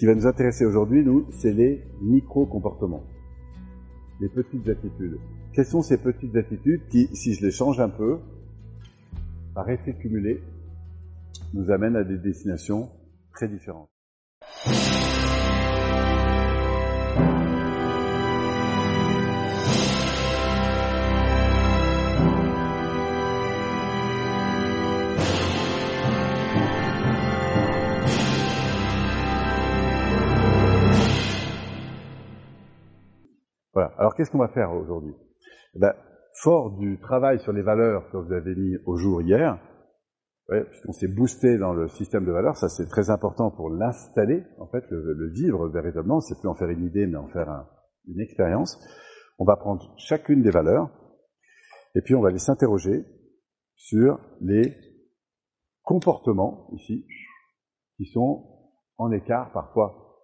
qui va nous intéresser aujourd'hui, nous, c'est les micro-comportements, les petites attitudes. Quelles sont ces petites attitudes qui, si je les change un peu, par effet cumulé, nous amènent à des destinations très différentes? Alors qu'est-ce qu'on va faire aujourd'hui? Eh ben, Fort du travail sur les valeurs que vous avez mis au jour hier, puisqu'on s'est boosté dans le système de valeurs, ça c'est très important pour l'installer, en fait, le, vivre véritablement, c'est plus en faire une idée, mais en faire une expérience. On va prendre chacune des valeurs, et puis on va aller s'interroger sur les comportements, ici, qui sont en écart parfois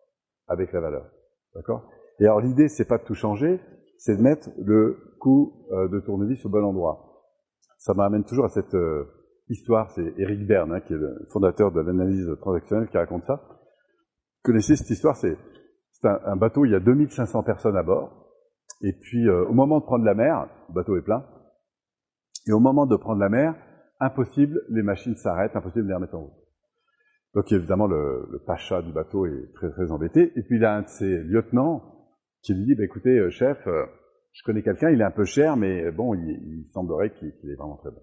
avec la valeur. D'accord? Et alors l'idée, c'est pas de tout changer, c'est de mettre le coup euh, de tournevis au bon endroit. Ça m'amène toujours à cette euh, histoire, c'est Eric Berne, hein, qui est le fondateur de l'analyse transactionnelle, qui raconte ça. Vous connaissez cette histoire, c'est un, un, bateau, il y a 2500 personnes à bord, et puis euh, au moment de prendre la mer, le bateau est plein, et au moment de prendre la mer, impossible, les machines s'arrêtent, impossible de les remettre en route. Donc évidemment, le, le pacha du bateau est très très embêté, et puis il a un de ses lieutenants, qui lui dit, bah, écoutez, euh, chef, euh, je connais quelqu'un, il est un peu cher, mais euh, bon, il, semblerait qu'il est vraiment très bon.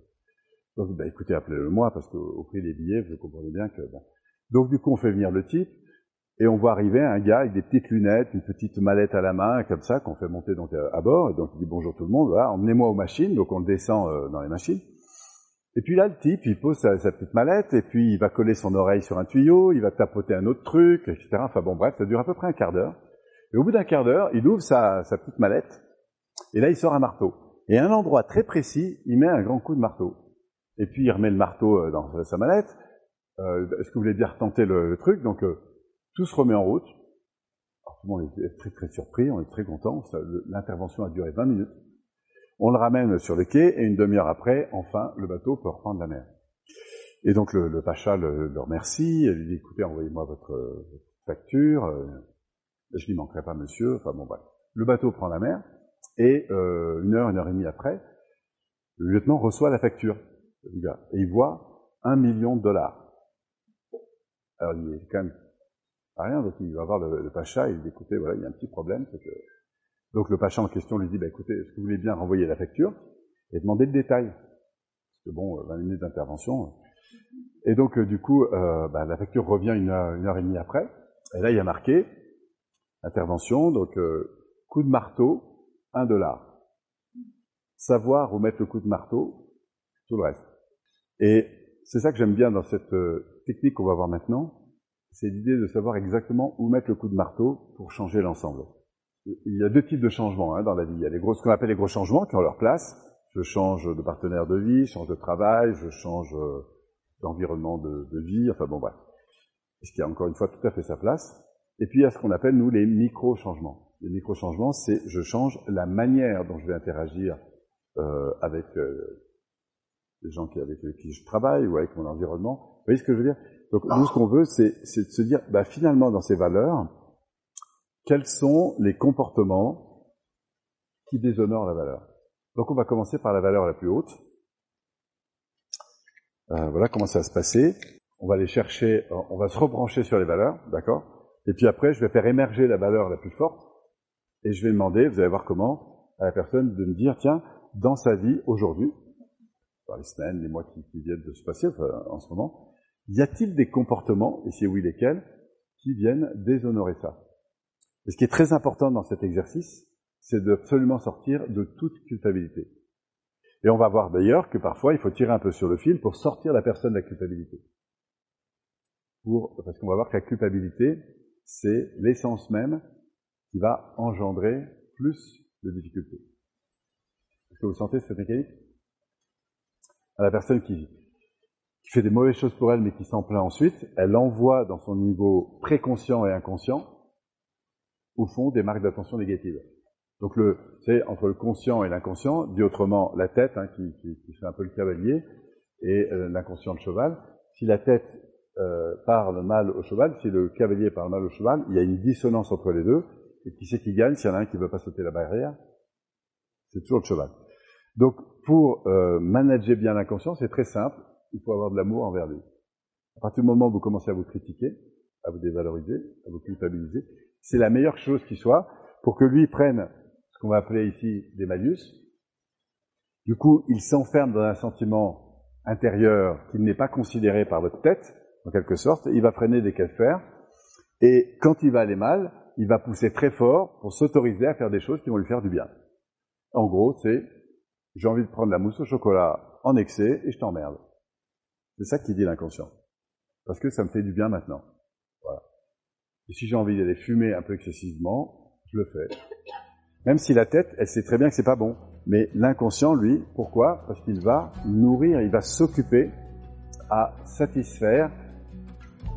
Donc, bah, écoutez, appelez-le moi, parce qu'au prix des billets, vous comprenez bien que bon. Donc, du coup, on fait venir le type, et on voit arriver un gars avec des petites lunettes, une petite mallette à la main, comme ça, qu'on fait monter donc à bord, et donc il dit bonjour tout le monde, voilà, emmenez-moi aux machines, donc on le descend dans les machines. Et puis là, le type, il pose sa, sa, petite mallette, et puis il va coller son oreille sur un tuyau, il va tapoter un autre truc, etc. Enfin bon, bref, ça dure à peu près un quart d'heure. Et au bout d'un quart d'heure, il ouvre sa, petite mallette, et là, il sort un marteau. Et à un endroit très précis, il met un grand coup de marteau. Et puis, il remet le marteau euh, dans sa mallette. Euh, Est-ce que vous voulez dire tenter le, truc? Donc, euh, tout se remet en route. Alors, tout le monde est très, très surpris, on est très content. L'intervention a duré 20 minutes. On le ramène sur le quai, et une demi-heure après, enfin, le bateau peut reprendre la mer. Et donc, le, le pacha le, le remercie, il dit, écoutez, envoyez-moi votre, votre facture. Euh, je n'y manquerai pas, monsieur. Enfin bon, voilà. Le bateau prend la mer, et euh, une heure, une heure et demie après, le lieutenant reçoit la facture et il voit un million de dollars. Alors il est quand même pas rien, donc il va voir le, pacha, et il dit, écoutez, voilà, il y a un petit problème, que... Donc le pacha en question lui dit, bah, écoutez, est-ce que vous voulez bien renvoyer la facture et demander le détail? Parce que bon, 20 minutes d'intervention. Et donc, euh, du coup, euh, bah, la facture revient une heure, une heure et demie après, et là, il y a marqué, intervention, donc euh, coup de marteau, un dollar. Savoir où mettre le coup de marteau, tout le reste. Et c'est ça que j'aime bien dans cette euh, technique qu'on va voir maintenant, c'est l'idée de savoir exactement où mettre le coup de marteau pour changer l'ensemble. Il y a deux types de changements hein, dans la vie. Il y a les gros, ce qu'on appelle les gros changements qui ont leur place. Je change de partenaire de vie, je change de travail, je change euh, d'environnement de, de, vie, enfin bon bref. Ce qui a encore une fois tout à fait sa place? Et puis il y a ce qu'on appelle, nous, les micro-changements. Les micro-changements, c'est je change la manière dont je vais interagir euh, avec euh, les gens avec qui je travaille ou avec mon environnement. Vous voyez ce que je veux dire? Donc nous, ce qu'on veut, c'est de se dire, bah, finalement, dans ces valeurs, quels sont les comportements qui déshonorent la valeur? Donc on va commencer par la valeur la plus haute. Euh, voilà comment ça va se passer. On va aller chercher, on va se rebrancher sur les valeurs, d'accord? Et puis après, je vais faire émerger la valeur la plus forte, et je vais demander, vous allez voir comment, à la personne de me dire, tiens, dans sa vie, aujourd'hui, dans les semaines, les mois qui, viennent de se passer, en ce moment, y a-t-il des comportements, et si oui, lesquels, qui viennent déshonorer ça? Et ce qui est très important dans cet exercice, c'est d'absolument sortir de toute culpabilité. Et on va voir d'ailleurs que parfois, il faut tirer un peu sur le fil pour sortir la personne de la culpabilité. Pour, parce qu'on va voir que la culpabilité, c'est l'essence même qui va engendrer plus de difficultés. Est-ce que vous sentez cette mécanique? À la personne qui, fait des mauvaises choses pour elle mais qui s'en plaint ensuite, elle envoie dans son niveau préconscient et inconscient, au fond, des marques d'attention négatives. Donc le, c'est entre le conscient et l'inconscient, dit autrement la tête, hein, qui, fait un peu le cavalier, et euh, l'inconscient le cheval. Si la tête euh, parle mal au cheval, si le cavalier parle mal au cheval, il y a une dissonance entre les deux, et qui c'est qui gagne s'il y en a un qui ne veut pas sauter la barrière? C'est toujours le cheval. Donc, pour euh, manager bien l'inconscient, c'est très simple, il faut avoir de l'amour envers lui. À partir du moment où vous commencez à vous critiquer, à vous dévaloriser, à vous culpabiliser, c'est la meilleure chose qui soit pour que lui prenne ce qu'on va appeler ici des malus. Du coup, il s'enferme dans un sentiment intérieur qui n'est pas considéré par votre tête, en quelque sorte, il va freiner de fer, et quand il va aller mal, il va pousser très fort pour s'autoriser à faire des choses qui vont lui faire du bien. En gros, c'est j'ai envie de prendre la mousse au chocolat en excès et je t'emmerde. C'est ça qui dit l'inconscient. Parce que ça me fait du bien maintenant. Voilà. Et si j'ai envie d'aller fumer un peu excessivement, je le fais. Même si la tête, elle sait très bien que c'est pas bon. Mais l'inconscient, lui, pourquoi? Parce qu'il va nourrir, il va s'occuper à satisfaire,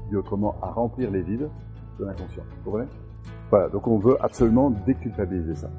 dit autrement, à remplir les vides de l'inconscient. Vous comprenez? Voilà, donc on veut absolument déculpabiliser ça.